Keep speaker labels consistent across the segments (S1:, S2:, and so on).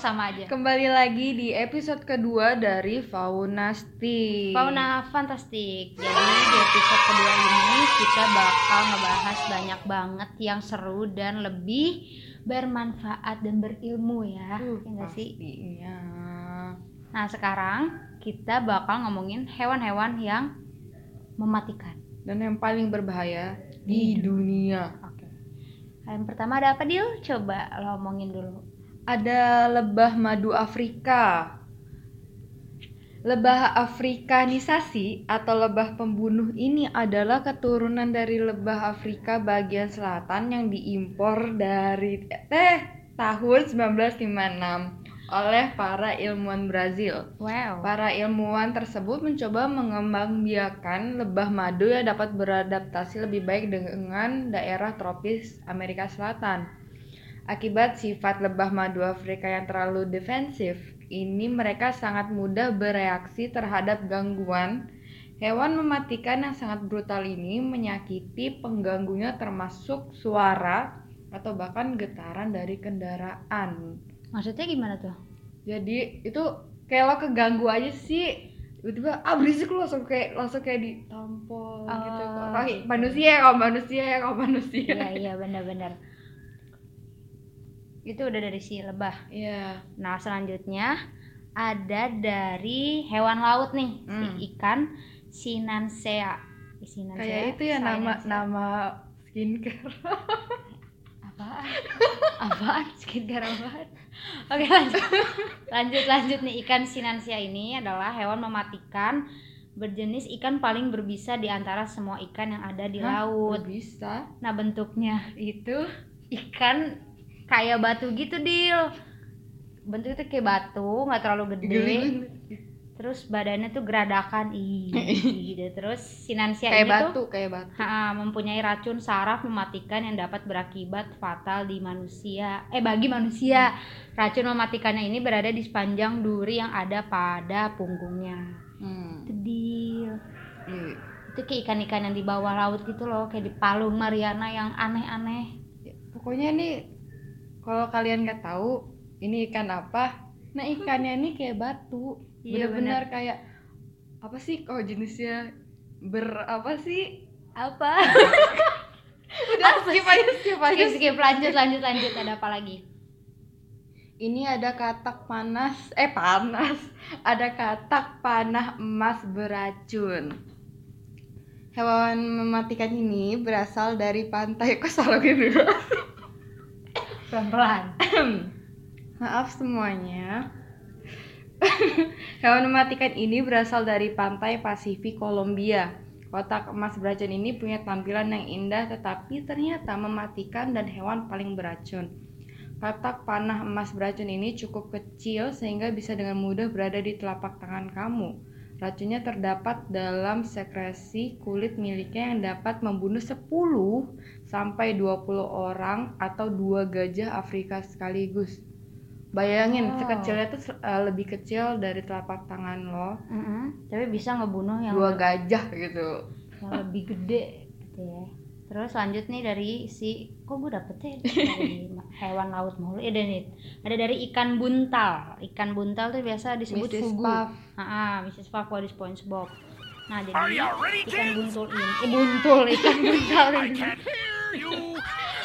S1: Sama aja.
S2: Kembali lagi di episode kedua dari Faunastik.
S1: Fauna fantastik. Jadi di episode kedua ini kita bakal ngebahas banyak banget yang seru dan lebih bermanfaat dan berilmu ya.
S2: Uh,
S1: ya sih?
S2: pastinya.
S1: Nah, sekarang kita bakal ngomongin hewan-hewan yang mematikan.
S2: Dan yang paling berbahaya di dunia.
S1: Oke. Yang pertama ada apa, Dil? Coba lo omongin dulu.
S2: Ada lebah madu Afrika. Lebah Afrikanisasi atau lebah pembunuh ini adalah keturunan dari lebah Afrika bagian selatan yang diimpor dari eh tahun 1956 oleh para ilmuwan Brazil.
S1: Wow.
S2: Para ilmuwan tersebut mencoba mengembangbiakan lebah madu yang dapat beradaptasi lebih baik dengan daerah tropis Amerika Selatan. Akibat sifat lebah madu Afrika yang terlalu defensif, ini mereka sangat mudah bereaksi terhadap gangguan. Hewan mematikan yang sangat brutal ini menyakiti pengganggunya termasuk suara atau bahkan getaran dari kendaraan.
S1: Maksudnya gimana tuh?
S2: Jadi itu kayak lo keganggu aja sih tiba-tiba ah berisik lu langsung kayak langsung kayak ditampol gitu
S1: Oh, gitu.
S2: manusia ya kalau manusia ya kalau manusia
S1: Iya, iya benar-benar. Itu udah dari si lebah.
S2: Iya.
S1: Nah, selanjutnya ada dari hewan laut nih,
S2: Hmm.
S1: si ikan Sinansea. Sinansea.
S2: kayak itu ya nama
S1: Sinansea.
S2: nama skincare
S1: apaan? apaan? Skincare apaan? Oke, lanjut. lanjut lanjut nih ikan Sinansea ini adalah hewan mematikan berjenis ikan paling berbisa di antara semua ikan yang ada di
S2: Hah?
S1: laut.
S2: bisa
S1: Nah, bentuknya itu ikan kayak batu gitu, Dil. Bentuknya tuh kayak batu, nggak terlalu gede. Terus badannya tuh geradakan, ih, gitu. Terus sinansia
S2: kayak
S1: ini tuh
S2: batu kayak batu
S1: ha, mempunyai racun saraf mematikan yang dapat berakibat fatal di manusia. Eh, bagi manusia. Racun mematikannya ini berada di sepanjang duri yang ada pada punggungnya.
S2: hmm.
S1: Itu, Dil.
S2: iya.
S1: Itu kayak ikan-ikan yang di bawah laut gitu loh, kayak di Palung Mariana yang aneh-aneh.
S2: pokoknya nih kalau kalian nggak tahu ini ikan apa? Nah ikannya ini kayak batu.
S1: Iya,
S2: bener-bener kayak apa sih? Kok jenisnya ber apa sih?
S1: Apa?
S2: udah skip aja skip aja.
S1: skip skip. Lanjut lanjut lanjut. Ada apa lagi?
S2: Ini ada katak panas eh panas. Ada katak panah emas beracun. Hewan mematikan ini berasal dari pantai kok salah gitu
S1: pelan pelan
S2: maaf semuanya. Hewan mematikan ini berasal dari pantai Pasifik Kolombia. Kotak emas beracun ini punya tampilan yang indah tetapi ternyata mematikan dan hewan paling beracun. Katak panah emas beracun ini cukup kecil sehingga bisa dengan mudah berada di telapak tangan kamu. Racunnya terdapat dalam sekresi kulit miliknya yang dapat membunuh 10 sampai 20 orang atau dua gajah Afrika sekaligus. Bayangin,
S1: Wow.
S2: sekecilnya tuh eh, lebih kecil dari telapak tangan lo,
S1: Mm-mm. tapi bisa ngebunuh yang,
S2: dua gajah gitu.
S1: yang lebih gede gitu ya terus lanjut nih dari si kok gue dapetnya dari ma- hewan laut mulu ya nih ada dari ikan buntal ikan buntal tuh biasa disebut
S2: Mrs.
S1: fugu
S2: Puff.
S1: Ah, Mrs. Puff di SpongeBob nah
S3: Are
S1: jadi
S3: you ready,
S1: ikan buntul ini eh buntul ikan buntal ini.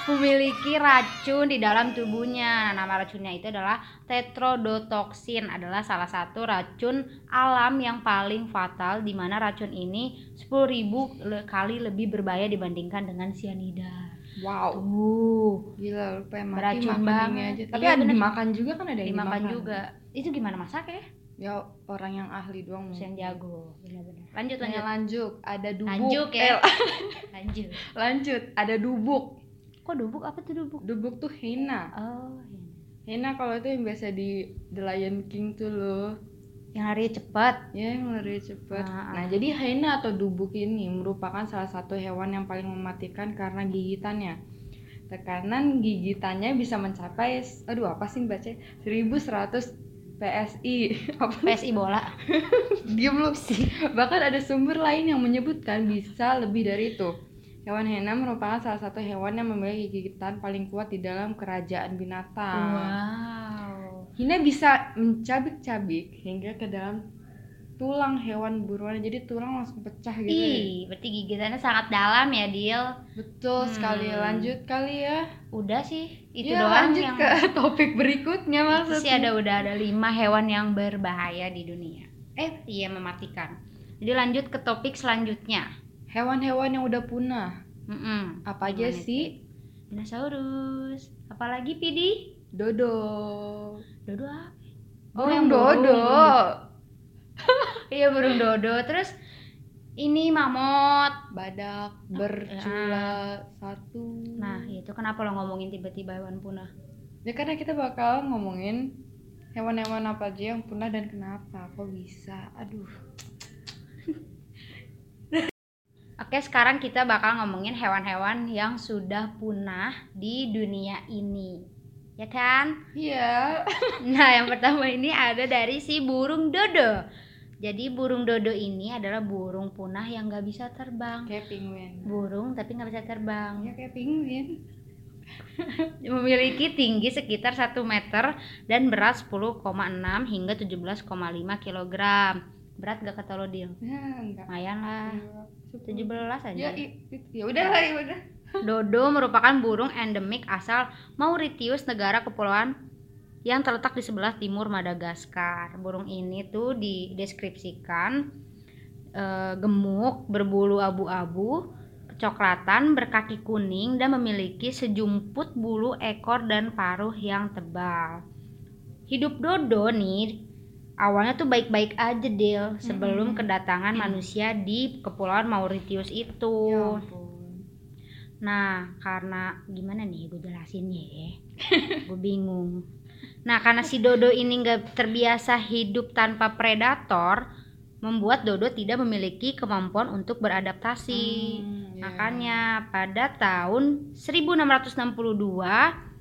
S1: Memiliki racun di dalam tubuhnya. Nama racunnya itu adalah tetrodotoxin adalah salah satu racun alam yang paling fatal di mana racun ini 10.000 le- kali lebih berbahaya dibandingkan dengan sianida.
S2: Wow,
S1: Tuh,
S2: gila lu pengen mati
S1: Beracun banget.
S2: aja. Tapi
S1: Iya,
S2: ada
S1: bener.
S2: dimakan juga kan ada yang
S1: dimakan juga. Itu gimana masaknya?
S2: Ya orang yang ahli doang.
S1: Terus yang jago, benar-benar. Lanjut
S2: Nah,
S1: lanjut.
S2: lanjut, ada dubuk.
S1: Lanjut ya.
S2: Eh,
S1: Lanjut.
S2: lanjut, ada dubuk.
S1: Kok dubuk apa tuh dubuk?
S2: Dubuk tuh hena.
S1: Oh, ini.
S2: Hena kalau itu yang biasa di The Lion King tuh loh.
S1: yang lari cepet.
S2: Ya yang lari cepet.
S1: Ah,
S2: Nah jadi hena atau dubuk ini merupakan salah satu hewan yang paling mematikan karena gigitannya. Tekanan gigitannya bisa mencapai, aduh apa sih baca? 1100 PSI. Apa?
S1: PSI bola.
S2: Diam lu sih. Bahkan ada sumber lain yang menyebutkan bisa lebih dari itu. Hewan hena merupakan salah satu hewan yang memiliki gigitan paling kuat di dalam kerajaan binatang.
S1: Wow.
S2: Hina bisa mencabik-cabik hingga ke dalam tulang hewan buruan jadi tulang langsung pecah gitu ya.
S1: Ih, berarti gigitannya sangat dalam ya, Dil.
S2: betul sekali
S1: Hmm.
S2: lanjut kali ya
S1: Udah sih, itu
S2: Ya,
S1: doang
S2: lanjut
S1: yang
S2: ke topik berikutnya
S1: itu
S2: maksudnya
S1: sih ada udah ada lima hewan yang berbahaya di dunia. Eh, iya mematikan. Jadi lanjut ke topik selanjutnya.
S2: Hewan-hewan yang udah punah
S1: Mm-mm.
S2: apa aja
S1: Gimana
S2: sih
S1: itu? Dinosaurus. Apalagi Pidi?
S2: dodo
S1: Dodo apa?
S2: oh
S1: Burung
S2: yang dodo
S1: Iya burung dodo. Terus ini mamut.
S2: badak bercula satu
S1: Nah, itu kenapa lo ngomongin tiba-tiba hewan punah?
S2: ya karena kita bakal ngomongin hewan-hewan apa aja yang punah dan kenapa kok bisa aduh
S1: Oke, sekarang kita bakal ngomongin hewan-hewan yang sudah punah di dunia ini. Ya kan?
S2: iya
S1: Nah, yang pertama ini ada dari si burung dodo. Jadi burung dodo ini adalah burung punah yang gak bisa terbang.
S2: kayak penguin
S1: Burung tapi nggak bisa terbang.
S2: ya kayak penguin
S1: Memiliki tinggi sekitar 1 meter dan berat 10,6 hingga 17,5 kg. Berat gak kata lo, Dil?
S2: ya enggak
S1: Lumayan lah. 17 aja.
S2: ya i- i- ya udah lah ya udah
S1: Dodo merupakan burung endemik asal Mauritius, negara kepulauan yang terletak di sebelah timur Madagaskar. Burung ini tuh dideskripsikan eh, gemuk, berbulu abu-abu, kecoklatan, berkaki kuning dan memiliki sejumput bulu ekor dan paruh yang tebal. Hidup Dodo nih awalnya tuh baik-baik aja Del sebelum
S2: Mm-mm.
S1: kedatangan manusia di kepulauan Mauritius itu.
S2: ya ampun
S1: Nah, karena gimana nih gue jelasinnya ya? gue bingung. Nah, karena si Dodo ini nggak terbiasa hidup tanpa predator, membuat Dodo tidak memiliki kemampuan untuk beradaptasi.
S2: Hmm, ya.
S1: Makanya pada tahun 1662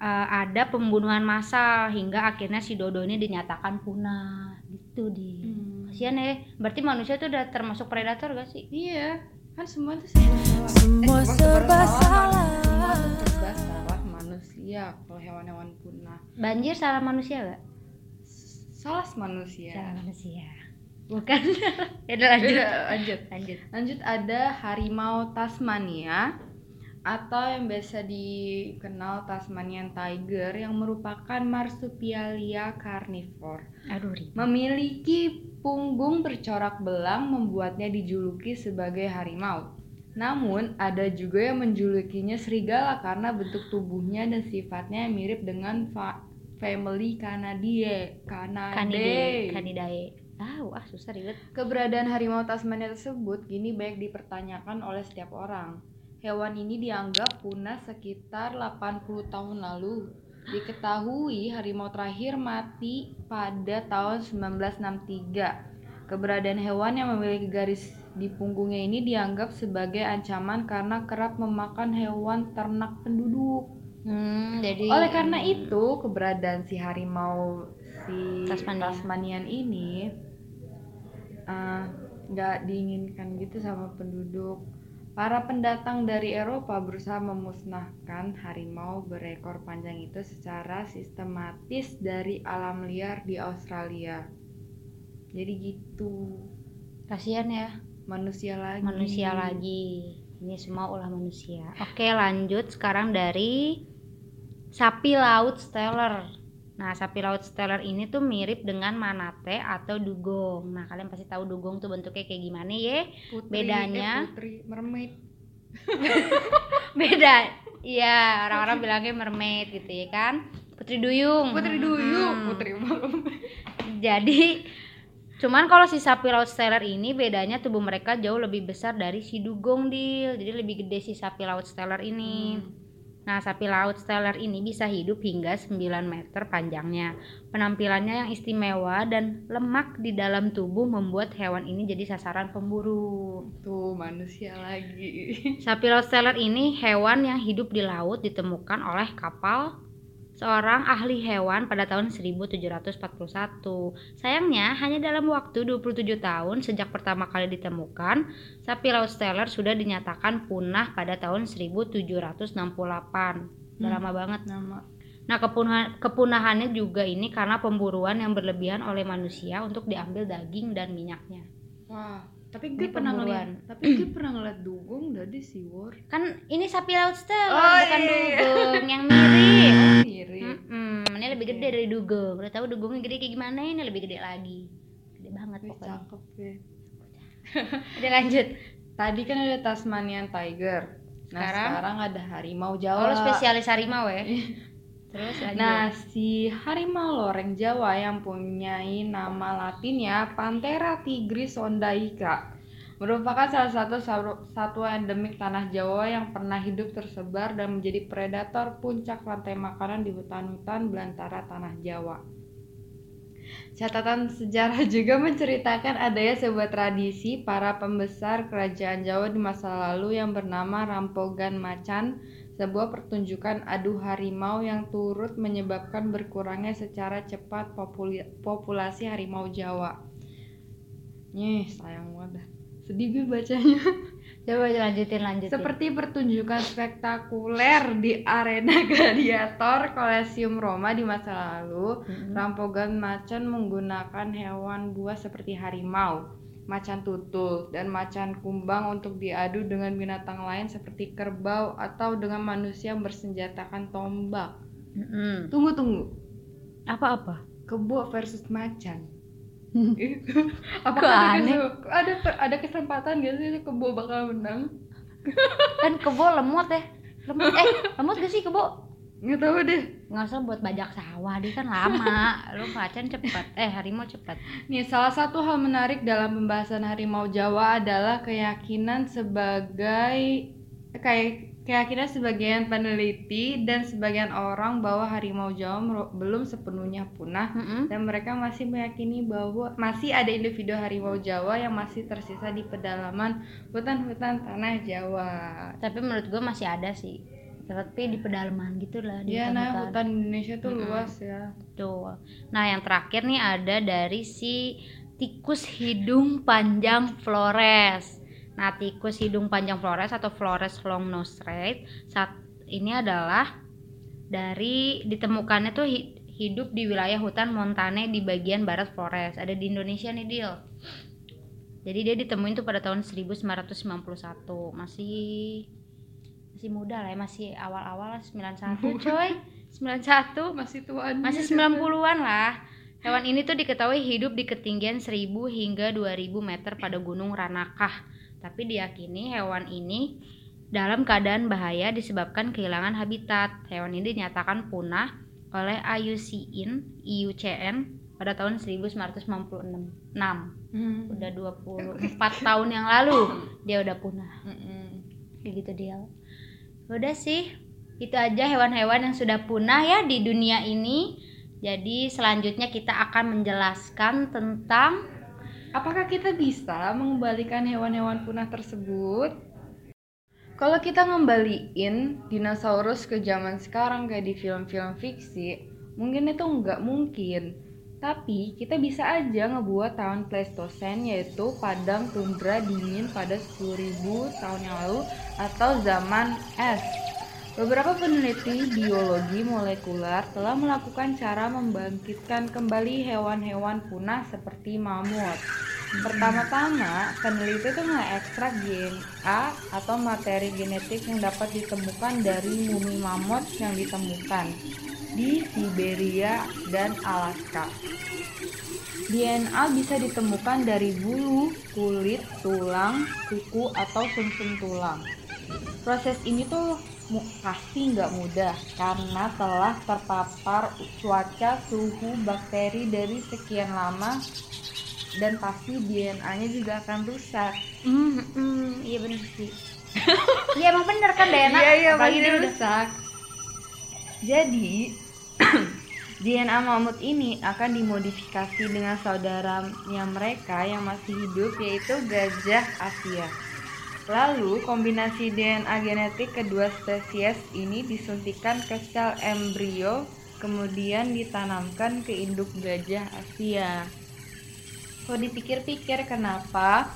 S1: eh, ada pembunuhan massal hingga akhirnya si Dodo ini dinyatakan punah. Gitu di.
S2: Hmm.
S1: Kasian ya. Berarti manusia tuh udah termasuk predator gak sih?
S2: Iya, kan semua salah.
S3: Semua
S2: Eh,
S3: serba salah.
S2: Semua serba salah manusia kalau hewan-hewan punah.
S1: Banjir salah manusia gak?
S2: Salah manusia.
S1: Salah manusia. Bukan. ya lanjut.
S2: Udah, lanjut.
S1: Lanjut.
S2: Lanjut ada harimau Tasmania atau yang biasa dikenal Tasmanian Tiger yang merupakan marsupialia carnivore.
S1: Aduh.
S2: Memiliki punggung bercorak belang membuatnya dijuluki sebagai harimau. Namun, ada juga yang menjulukinya serigala karena bentuk tubuhnya dan sifatnya yang mirip dengan fa- family Canadidae.
S1: Kanidae.
S2: Canadidae.
S1: Kanidae. Ah, wah susah ribet.
S2: Keberadaan harimau Tasmania tersebut kini banyak dipertanyakan oleh setiap orang. Hewan ini dianggap punah sekitar 80 tahun lalu. Diketahui harimau terakhir mati pada tahun 1963. Keberadaan hewan yang memiliki garis di punggungnya ini dianggap sebagai ancaman karena kerap memakan hewan ternak penduduk.
S1: Hmm, jadi
S2: Oleh karena itu, keberadaan si harimau si
S1: Tasmania.
S2: Tasmanian ini eh, nggak diinginkan gitu sama penduduk. Para pendatang dari Eropa berusaha memusnahkan harimau berekor panjang itu secara sistematis dari alam liar di Australia. Jadi gitu,
S1: kasihan ya
S2: manusia lagi.
S1: manusia lagi. Ini semua ulah manusia. Oke, lanjut sekarang dari sapi laut Steller. Nah, sapi laut Steller ini tuh mirip dengan manate atau dugong. Nah, kalian pasti tahu dugong tuh bentuknya kayak gimana ya?
S2: Putri,
S1: bedanya-
S2: eh, putri mermaid.
S1: Beda. Iya, orang-orang bilangnya mermaid gitu ya kan? Putri duyung.
S2: Putri duyung,
S1: Hmm.
S2: putri.
S1: Jadi cuman kalau si sapi laut steller ini bedanya tubuh mereka jauh lebih besar dari si dugong dil. Jadi lebih gede si sapi laut steller ini. Nah, sapi laut steller ini bisa hidup hingga 9 meter panjangnya. Penampilannya yang istimewa dan lemak di dalam tubuh membuat hewan ini jadi sasaran pemburu.
S2: Tuh manusia lagi.
S1: Sapi laut steller ini hewan yang hidup di laut ditemukan oleh kapal seorang ahli hewan pada tahun 1741. Sayangnya, hanya dalam waktu 27 tahun sejak pertama kali ditemukan, sapi laut steller sudah dinyatakan punah pada tahun 1768. Udah
S2: Hmm.
S1: lama banget.
S2: Nama
S1: Nah, kepunahan, kepunahannya juga ini karena pemburuan yang berlebihan oleh manusia untuk diambil daging dan minyaknya.
S2: Wah, tapi gue pernah ngeliat, tapi gue pernah ngeliat dugong dari SeaWorld.
S1: Kan ini sapi laut setelan,
S2: Oh,
S1: bukan
S2: iya.
S1: dugong yang mirip.
S2: Oh, mirip.
S1: Mm-mm, ini lebih gede dari dugong. Udah tahu dugongnya gede kayak gimana? Ini lebih gede lagi. Gede banget
S2: Wih,
S1: pokoknya.
S2: cakep ya.
S1: Udah lanjut.
S2: Tadi kan ada Tasmanian Tiger. Nah,
S1: Sekarang?
S2: sekarang, ada harimau
S1: Oh,
S2: Jawa.
S1: lu spesialis harimau ya? Terus lanjut.
S2: Nah, si harimau loreng Jawa yang punyai nama latinnya Panthera tigris sondaica merupakan salah satu satwa endemik tanah Jawa yang pernah hidup tersebar dan menjadi predator puncak rantai makanan di hutan-hutan belantara tanah Jawa. Catatan sejarah juga menceritakan adanya sebuah tradisi para pembesar kerajaan Jawa di masa lalu yang bernama Rampogan Macan, sebuah pertunjukan adu harimau yang turut menyebabkan berkurangnya secara cepat populasi harimau Jawa. Nih, sayang banget. Sedih gue bacanya.
S1: coba lanjutin lanjutin.
S2: Seperti pertunjukan spektakuler di arena gladiator Kolesium Roma di masa lalu,
S1: Mm-mm.
S2: Rampogan macan menggunakan hewan buas seperti harimau, macan tutul, dan macan kumbang untuk diadu dengan binatang lain seperti kerbau atau dengan manusia yang bersenjatakan tombak.
S1: Mm-mm.
S2: Tunggu tunggu,
S1: Apa-apa?
S2: kebo versus macan.
S1: Kok
S2: Apakah ada, ada ada kesempatan gak sih kebo bakal menang?
S1: Kan kebo lemot ya. Lemot eh lemot gak sih kebo?
S2: Nggak tahu deh.
S1: Nggak usah buat bajak sawah dia kan lama. Lu macan cepet. Eh harimau cepet.
S2: Nih, salah satu hal menarik dalam pembahasan harimau Jawa adalah keyakinan sebagai kayak keyakinan sebagian peneliti dan sebagian orang bahwa harimau Jawa belum sepenuhnya punah
S1: Mm-mm.
S2: dan mereka masih meyakini bahwa masih ada individu harimau Jawa yang masih tersisa di pedalaman hutan-hutan tanah Jawa.
S1: Tapi menurut gue masih ada sih. Tapi di pedalaman gitu lah di
S2: Iya, nah
S1: hutan-hutan.
S2: hutan Indonesia tuh
S1: Mm-mm.
S2: luas ya.
S1: Betul. Nah, yang terakhir nih ada dari si tikus hidung panjang Flores. Nah, tikus hidung panjang Flores atau Flores long nose rat saat ini adalah dari ditemukannya tuh hi- hidup di wilayah hutan montane di bagian barat Flores. Ada di Indonesia nih, Dil. Jadi dia ditemuin tuh pada tahun 1991. Masih masih muda lah ya, masih awal-awal lah 91, coy. 91
S2: Masih tuaan.
S1: masih 90-an lah. Hewan ini tuh diketahui hidup di ketinggian 1000 hingga 2000 meter pada Gunung Ranakah. Tapi diyakini hewan ini dalam keadaan bahaya disebabkan kehilangan habitat. Hewan ini dinyatakan punah oleh IUCN, IUCN pada tahun 1996.
S2: Hmm.
S1: Udah 24 tahun yang lalu dia udah punah. Kayak gitu dia. Udah sih, itu aja hewan-hewan yang sudah punah ya di dunia ini. Jadi selanjutnya kita akan menjelaskan tentang
S2: Apakah kita bisa mengembalikan hewan-hewan punah tersebut? Kalau kita ngembaliin dinosaurus ke zaman sekarang kayak di film-film fiksi, mungkin itu nggak mungkin. Tapi kita bisa aja ngebuat tahun Pleistosen yaitu padang tundra dingin pada 10.000 tahun yang lalu atau zaman es. Beberapa peneliti biologi molekuler telah melakukan cara membangkitkan kembali hewan-hewan punah seperti mamut. Pertama-tama, peneliti itu mengekstrak DNA atau materi genetik yang dapat ditemukan dari mumi mamut yang ditemukan di Siberia dan Alaska. DNA bisa ditemukan dari bulu, kulit, tulang, kuku, atau sumsum tulang. Proses ini tuh pasti nggak mudah karena telah terpapar cuaca, suhu, bakteri dari sekian lama dan pasti DNA-nya juga akan rusak.
S1: hmm, hmm, iya bener sih. Iya emang bener kan DNA?
S2: Iya iya pasti rusak. Jadi DNA mamut ini akan dimodifikasi dengan saudaranya mereka yang masih hidup yaitu gajah Asia. Lalu kombinasi DNA genetik kedua spesies ini disuntikan ke sel embrio kemudian ditanamkan ke induk gajah Asia. Kalau dipikir-pikir kenapa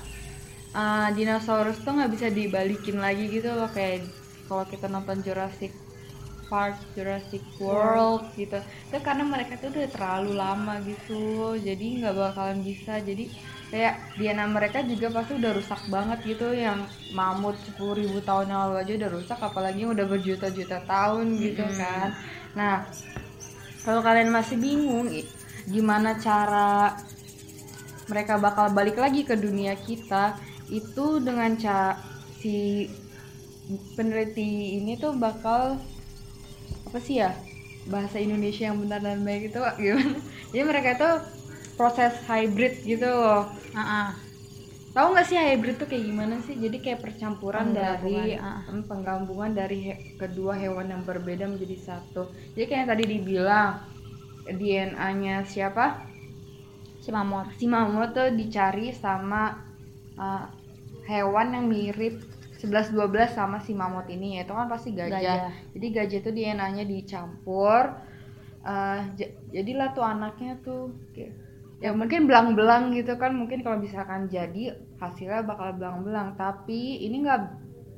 S2: uh, dinosaurus tuh nggak bisa dibalikin lagi gitu loh kayak kalau kita nonton Jurassic Park, Jurassic World gitu. Itu karena mereka tuh udah terlalu lama gitu, jadi nggak bakalan bisa. Jadi kayak DNA mereka juga pasti udah rusak banget gitu yang mamut 10.000 tahun yang lalu aja udah rusak apalagi udah berjuta-juta tahun gitu
S1: Mm-mm.
S2: kan nah kalau kalian masih bingung gimana cara mereka bakal balik lagi ke dunia kita itu dengan ca si peneliti ini tuh bakal apa sih ya bahasa Indonesia yang benar dan baik itu gimana jadi mereka tuh proses hybrid gitu loh
S1: Ah, ah.
S2: tahu nggak sih hybrid tuh kayak gimana sih jadi kayak percampuran dari
S1: Penggabungan,
S2: em, penggabungan dari he- kedua hewan yang berbeda menjadi satu jadi kayak yang tadi dibilang DNA-nya siapa
S1: si mamut
S2: si mamut tuh dicari sama uh, hewan yang mirip 11-12 sama si mamut ini yaitu kan pasti gajah.
S1: Gajah.
S2: Jadi gajah tuh DNA-nya dicampur. uh, jadilah tuh anaknya tuh kayak- ya mungkin belang-belang gitu kan mungkin kalau misalkan jadi hasilnya bakal belang-belang. Tapi ini nggak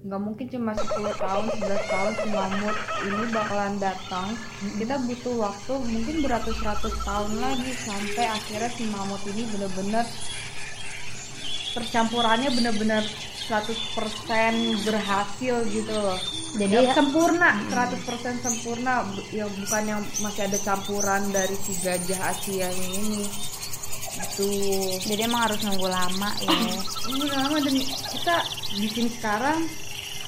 S2: nggak mungkin cuma 10 tahun 11 tahun si mamut ini bakalan datang. Kita butuh waktu mungkin beratus-ratus tahun lagi sampai akhirnya si mamut ini bener-bener percampurannya bener-bener 100% berhasil gitu loh.
S1: Jadi-
S2: Ya, sempurna 100% sempurna. Ya bukan yang masih ada campuran dari si gajah Asia ini gitu.
S1: Jadi emang harus nunggu lama ya.
S2: Ini lama dan kita bikin sekarang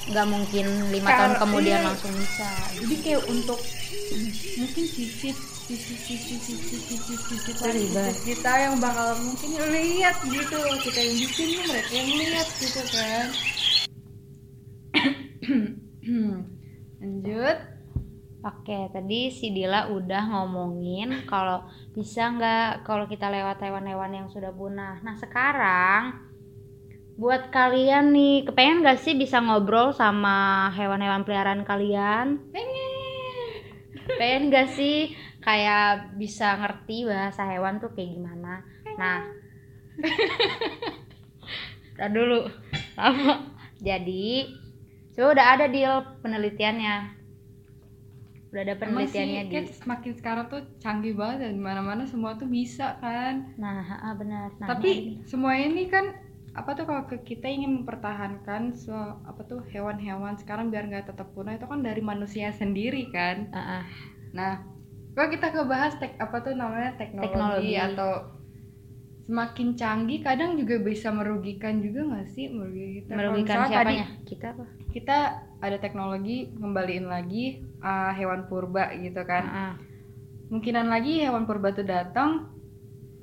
S1: nggak mungkin lima tahun kemudian
S2: iya.
S1: langsung bisa.
S2: Jadi kayak untuk mungkin cicit cicit cicit cicit cicit cicit lagi
S1: Ribet.
S2: cicit kita yang bakal mungkin lihat gitu. Kita yang bikin mereka yang lihat gitu kan. Lanjut
S1: Oke, tadi si Dila udah ngomongin kalau bisa nggak kalau kita lewat hewan-hewan yang sudah punah. Nah sekarang buat kalian nih, kepengen nggak sih bisa ngobrol sama hewan-hewan peliharaan kalian? Pengen nggak sih kayak bisa ngerti bahasa hewan tuh kayak gimana? Nah, Tar dulu, lama. Jadi, coba udah ada deal penelitiannya udah ada penelitiannya di
S2: kan semakin sekarang tuh canggih banget dan mana-mana semua tuh bisa kan
S1: nah ah, benar nah,
S2: tapi
S1: ini-
S2: semua ini kan apa tuh kalau kita ingin mempertahankan so, apa tuh hewan-hewan sekarang biar nggak tetap punah itu kan dari manusia sendiri kan
S1: ah, ah.
S2: nah kalau kita kebahas tek apa tuh namanya teknologi,
S1: Teknologi.
S2: atau semakin canggih kadang juga bisa merugikan juga nggak sih? Merugikan kita.
S1: Merugikan
S2: misalnya tadi
S1: siapanya kita apa?
S2: Kita ada teknologi ngembaliin lagi uh, hewan purba gitu kan.
S1: Ah, ah.
S2: kemungkinan lagi hewan purba itu datang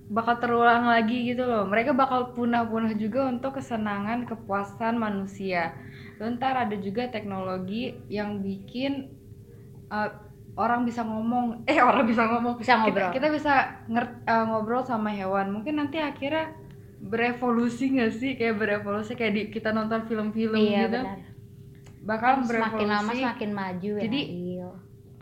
S2: bakal terulang lagi gitu loh. Mereka bakal punah-punah juga untuk kesenangan kepuasan manusia. Lalu ntar ada juga teknologi yang bikin uh, orang bisa ngomong eh orang bisa ngomong.
S1: Bisa
S2: kita,
S1: ngobrol.
S2: kita bisa nger- uh, ngobrol sama hewan. Mungkin nanti akhirnya berevolusi nggak sih? Kayak berevolusi kayak di, kita nonton film-film
S1: iya
S2: gitu.
S1: benar.
S2: Bakal
S1: semakin lama
S2: berevolusi.
S1: semakin maju ya
S2: Jadi-
S1: Nabil.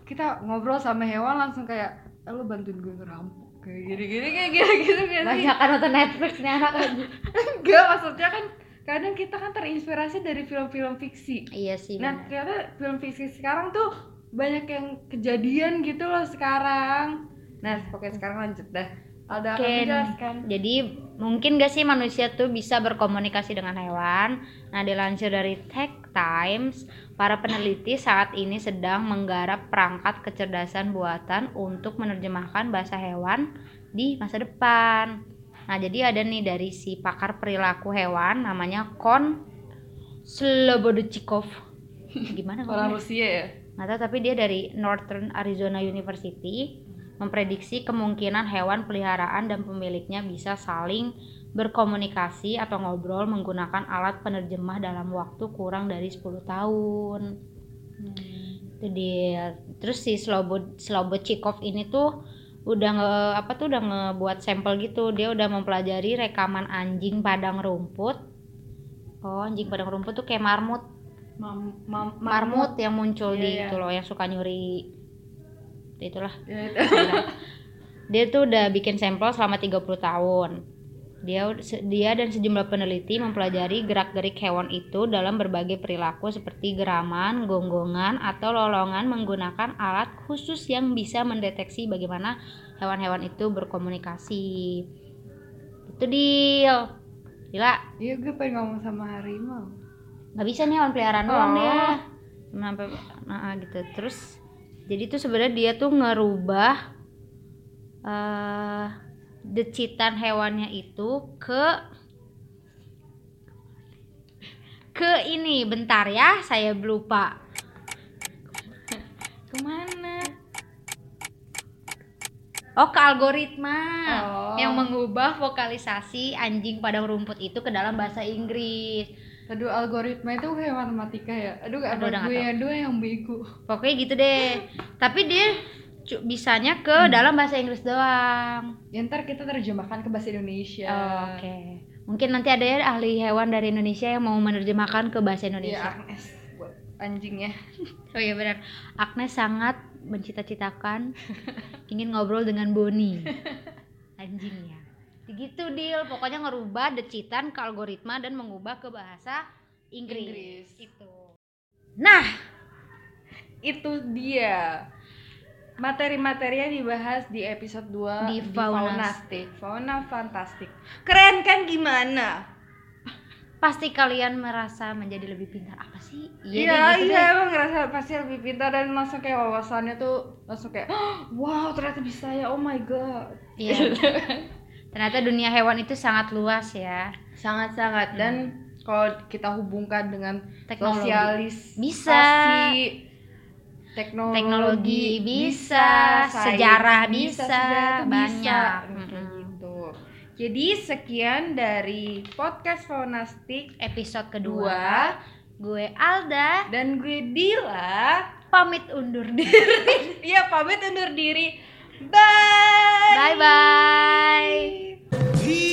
S2: kita ngobrol sama hewan langsung kayak eh, lu bantuin gue ngerampok. Kayak gini-gini kayak kan sih
S1: banyak kan nonton Netflix nih anak.
S2: Enggak maksudnya kan kadang kita kan terinspirasi dari film-film fiksi.
S1: Iya sih
S2: nah
S1: benar.
S2: ternyata film fiksi sekarang tuh banyak yang kejadian gitu loh sekarang nah pokoknya sekarang lanjut dah Alda akan
S1: Oke.
S2: menjelaskan
S1: Jadi mungkin gak sih manusia tuh bisa berkomunikasi dengan hewan? Nah dilansir dari Tech Times, para peneliti saat ini sedang menggarap perangkat kecerdasan buatan untuk menerjemahkan bahasa hewan di masa depan. Nah jadi ada nih dari si pakar perilaku hewan namanya Kon Slobodchikov. Gimana
S2: orang? Rusia ya
S1: nggak tahu tapi dia dari Northern Arizona University memprediksi kemungkinan hewan peliharaan dan pemiliknya bisa saling berkomunikasi atau ngobrol menggunakan alat penerjemah dalam waktu kurang dari 10 tahun. Itu dia. Terus si Slobod Slobodchikov ini tuh udah nge apa tuh udah ngebuat sampel gitu. Dia udah mempelajari rekaman anjing padang rumput. Oh anjing padang rumput tuh kayak marmut
S2: Mam, mam,
S1: marmut yang muncul
S2: Iya,
S1: di
S2: iya.
S1: itu loh yang suka nyuri itulah
S2: Ya,
S1: dia tuh udah bikin sampel selama 30 tahun Dia dia dan sejumlah peneliti mempelajari gerak-gerik hewan itu dalam berbagai perilaku seperti geraman, gonggongan, atau lolongan menggunakan alat khusus yang bisa mendeteksi bagaimana hewan-hewan itu berkomunikasi. Itu deal. Gila,
S2: Iya gue pengen ngomong sama harimau.
S1: Nggak bisa nih hewan peliharaan doang
S2: Oh.
S1: dia. Sampai nah gitu. Terus jadi tuh sebenarnya dia tuh ngerubah eh decitan hewannya itu ke ke ini bentar ya saya lupa
S2: Ke mana?
S1: oh ke algoritma
S2: Oh.
S1: yang mengubah vokalisasi anjing padang rumput itu ke dalam bahasa Inggris
S2: Aduh algoritma itu kayak matematika ya. Aduh
S1: udah nggak
S2: gue yang dua yang bego.
S1: pokoknya gitu deh tapi dia bisanya ke
S2: Hmm.
S1: dalam bahasa Inggris doang
S2: Ya ntar kita terjemahkan ke bahasa Indonesia.
S1: oke mungkin nanti ada ya ahli hewan dari Indonesia yang mau menerjemahkan ke bahasa
S2: Iya
S1: Indonesia
S2: Agnes buat anjingnya.
S1: oh iya benar Agnes sangat mencita-citakan ingin ngobrol dengan Boni anjingnya gitu deal pokoknya ngerubah decitan ke algoritma dan mengubah ke bahasa Inggris,
S2: Inggris.
S1: itu nah
S2: Itu dia materi-materi yang dibahas di episode 2
S1: Di Faunastik.
S2: Faunastik. Fauna Fantastik. Keren kan gimana?
S1: pasti kalian merasa menjadi lebih pintar apa sih
S2: Iya,
S1: deh, gitu
S2: iya
S1: deh.
S2: emang ngerasa pasti lebih pintar dan langsung kayak wawasannya tuh langsung kayak wow ternyata bisa ya oh my god
S1: Iya. Ternyata dunia hewan itu sangat luas ya.
S2: sangat-sangat dan kalau kita hubungkan dengan
S1: Teknologi.
S2: sosialis
S1: Bisa.
S2: teknologi,
S1: Teknologi bisa,
S2: sains
S1: sejarah bisa,
S2: sejarah tuh
S1: banyak.
S2: bisa.
S1: Mm-mm.
S2: Kayak gitu. Jadi sekian dari podcast Faunastik
S1: Episode
S2: 2
S1: kedua, gue Alda
S2: dan gue Dila.
S1: pamit undur diri.
S2: Iya pamit undur diri. Bye.
S1: Bye bye.